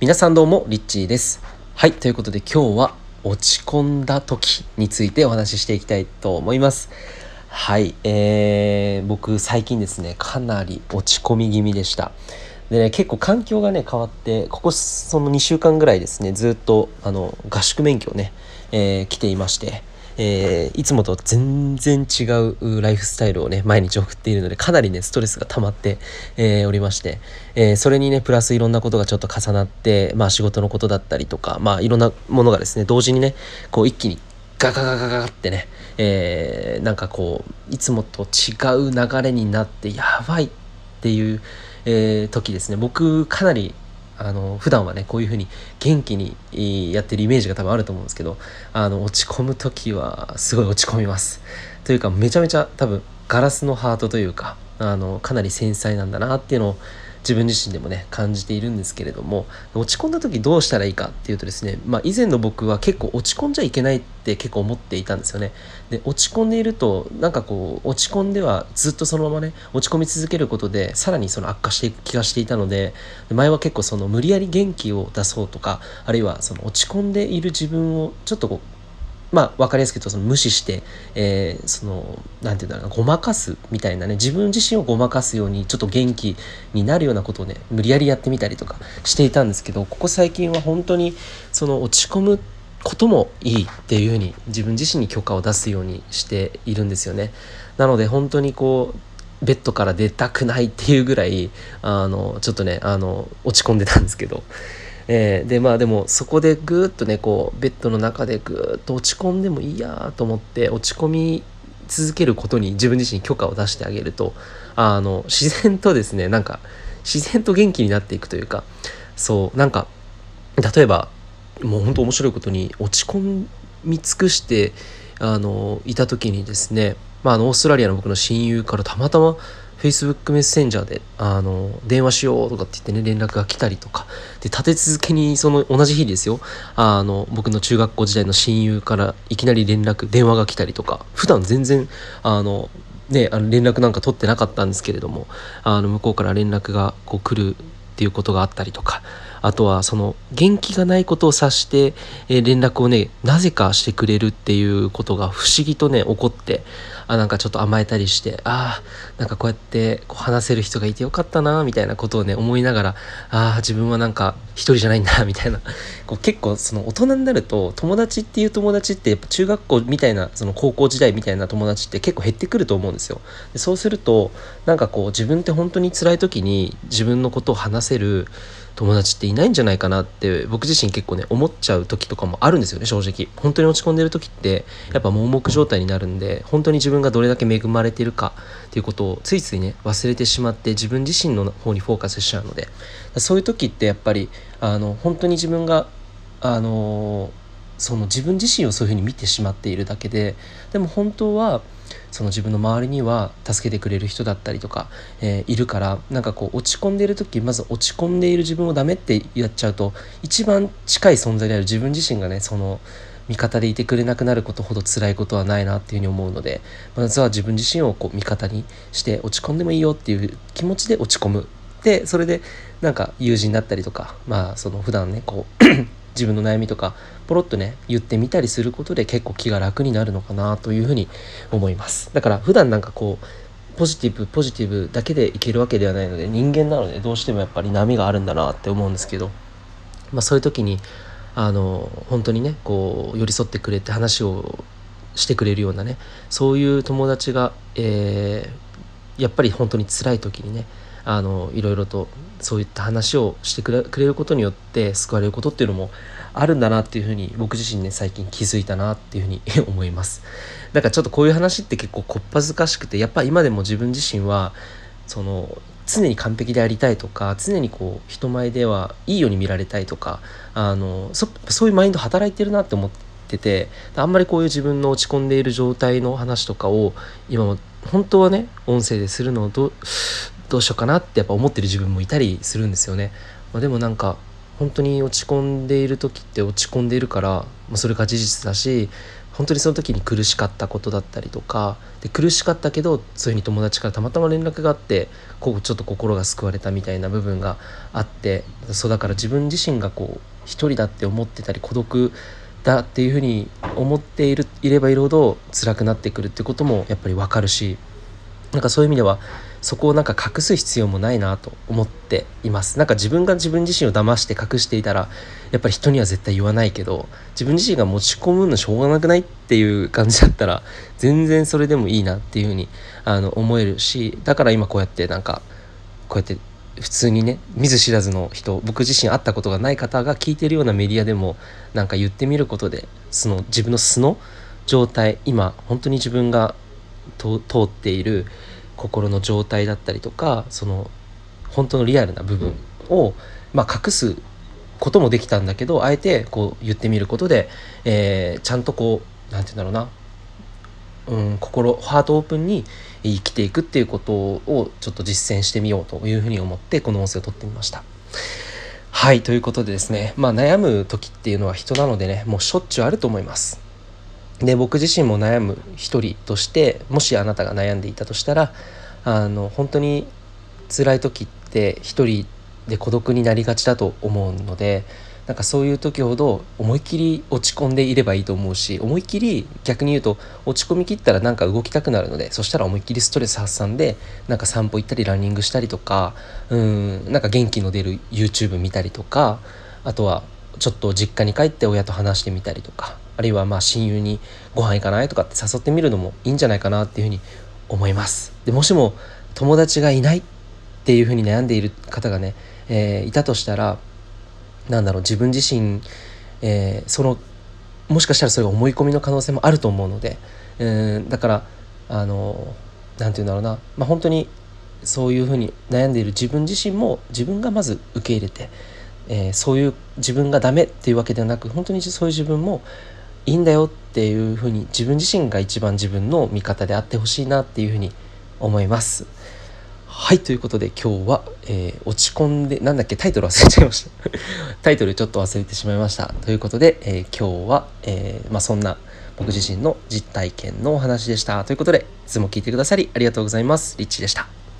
皆さんどうもリッチーです。はいということで今日は落ち込んだ時についてお話ししていきたいと思います。はいえー、僕最近ですねかなり落ち込み気味でした。でね結構環境がね変わってここその2週間ぐらいですねずっとあの合宿免許をね、えー、来ていましてえー、いつもと全然違うライフスタイルをね毎日送っているのでかなりねストレスが溜まって、えー、おりまして、えー、それにねプラスいろんなことがちょっと重なってまあ仕事のことだったりとかまあいろんなものがですね同時にねこう一気にガガガガガってね、えー、なんかこういつもと違う流れになってやばいっていう、えー、時ですね。僕かなりあの普段はねこういう風に元気にやってるイメージが多分あると思うんですけどあの落ち込む時はすごい落ち込みます。というかめちゃめちゃ多分ガラスのハートというかあのかなり繊細なんだなっていうのを自分自身でもね感じているんですけれども落ち込んだ時どうしたらいいかっていうとですね、まあ、以前の僕は結構落ち込んじゃいけないって結構思っていたんですよね。で落ち込んでいるとなんかこう落ち込んではずっとそのままね落ち込み続けることでさらにその悪化していく気がしていたので前は結構その無理やり元気を出そうとかあるいはその落ち込んでいる自分をちょっとこうまあ分かりやすく言うとその無視して、えー、その何て言うんだろうなごまかすみたいなね自分自身をごまかすようにちょっと元気になるようなことをね無理やりやってみたりとかしていたんですけどここ最近は本当にその落ち込むこともいいっていうふうに自分自身に許可を出すようにしているんですよね。なので本当にこうベッドから出たくないっていうぐらいあのちょっとねあの落ち込んでたんですけどえー、でまあでもそこでぐーっとねこうベッドの中でぐーっと落ち込んでもいいやと思って落ち込み続けることに自分自身に許可を出してあげるとあの自然とですねなんか自然と元気になっていくというかそうなんか例えばもうほんと面白いことに落ち込み尽くしてあのいた時にですね、まあ、あのオーストラリアの僕の親友からたまたま Facebook メッセンジャーであの電話しようとかって言ってね連絡が来たりとか。で立て続けにその同じ日ですよ。あの僕の中学校時代の親友からいきなり連絡電話が来たりとか。普段全然あのね、あの連絡なんか取ってなかったんですけれどもあの向こうから連絡がこう来るっていうことがあったりとか。あとはその元気がないことを察して、え連絡をねなぜかしてくれるっていうことが不思議とね起こってあなんかちょっと甘えたりしてああんかこうやってこう話せる人がいてよかったなみたいなことをね思いながらああ自分はなんか一人じゃないんだ みたいなこう結構その大人になると友達っていう友達ってやっぱ中学校みたいなその高校時代みたいな友達って結構減ってくると思うんですよ。でそうするとなんかこう自分って本当に辛い時に自分のことを話せる友達っていないんじゃないかなって僕自身結構ね思っちゃう時とかもあるんですよね正直。本当に落ち込んでる時ってやっぱ盲目状態になるんで本当に自分がどれだけ恵まれてるかっていうことをついついね忘れてしまって自分自身の方にフォーカスしちゃうので。そういう時ってやっぱりあの本当に自分があのその自分自身をそういうふうに見てしまっているだけででも本当はその自分の周りには助けてくれる人だったりとか、えー、いるからなんかこう落ち込んでいる時まず落ち込んでいる自分をダメってやっちゃうと一番近い存在である自分自身がねその味方でいてくれなくなることほど辛いことはないなっていうふうに思うのでまずは自分自身をこう味方にして落ち込んでもいいよっていう気持ちで落ち込む。でそれでなんか友人だったりとかまあその普段ねこう自分の悩みとかポロッとね言ってみたりすることで結構気が楽になるのかなというふうに思います。だから普段なんかこうポジティブポジティブだけでいけるわけではないので人間なのでどうしてもやっぱり波があるんだなって思うんですけど、まあ、そういう時にあの本当にねこう寄り添ってくれて話をしてくれるようなねそういう友達が、えー、やっぱり本当に辛い時にねあのいろいろとそういった話をしてくれることによって救われることっていうのもあるんだなっていうふうに僕自身ね最近気づいたなっていうふうに 思います。だからちょっとこういう話って結構こっぱずかしくてやっぱ今でも自分自身はその常に完璧でありたいとか常にこう人前ではいいように見られたいとかあのそういうマインド働いてるなって思っててあんまりこういう自分の落ち込んでいる状態の話とかを今も本当はね音声でするのをどどうしようかなってやっぱ思ってる自分もいたりするんですよね。まあ、でもなんか本当に落ち込んでいる時って落ち込んでいるから、まあ、それが事実だし本当にその時に苦しかったことだったりとかで苦しかったけどそういうふうに友達からたまたま連絡があってこうちょっと心が救われたみたいな部分があってそうだから自分自身がこう一人だって思ってたり孤独だっていうふうに思っているいればいるほど辛くなってくるってこともやっぱり分かるしなんかそういう意味ではそこをなんか隠す必要もないなと思っています。なんか自分が自分自身を騙して隠していたらやっぱり人には絶対言わないけど自分自身が持ち込むのしょうがなくないっていう感じだったら全然それでもいいなっていうふうにあの思えるしだから今こうやってなんかこうやって普通にね見ず知らずの人僕自身会ったことがない方が聞いてるようなメディアでもなんか言ってみることでその自分の素の状態今本当に自分が通っている心の状態だったりとかその本当のリアルな部分を、まあ、隠すこともできたんだけどあえてこう言ってみることで、えー、ちゃんとこう何て言うんだろうな、うん、心ハートオープンに生きていくっていうことをちょっと実践してみようというふうに思ってこの音声を撮ってみました。はいということでですねまあ悩む時っていうのは人なのでねもうしょっちゅうあると思います。で僕自身も悩む一人としてもしあなたが悩んでいたとしたらあの本当に辛い時って一人で孤独になりがちだと思うのでなんかそういう時ほど思い切り落ち込んでいればいいと思うし思い切り逆に言うと落ち込みきったらなんか動きたくなるのでそしたら思いっきりストレス発散でなんか散歩行ったりランニングしたりとかうんなんか元気の出る YouTube 見たりとかあとはちょっと実家に帰って親と話してみたりとかあるいはまあ親友にご飯行かないとかって誘ってみるのもいいんじゃないかなっていうふうに思います。でもしも友達がいないっていうふうに悩んでいる方がね、えー、いたとしたらなんだろう自分自身、えー、そのもしかしたらそれが思い込みの可能性もあると思うので、えー、だからあの何て言うんだろうな、まあ、本当にそういうふうに悩んでいる自分自身も自分がまず受け入れて、えー、そういう自分がダメっていうわけではなく本当にそういう自分もいいんだよっていうふうに自分自身が一番自分の味方であってほしいなっていうふうに思います。はいということで今日は、えー、落ち込んでなんだっけ？タイトル忘れちゃいました。タイトルちょっと忘れてしまいました。ということで、えー、今日は、えー、まあ、そんな僕自身の実体験のお話でした。ということでいつも聞いてくださりありがとうございます。リッチでした。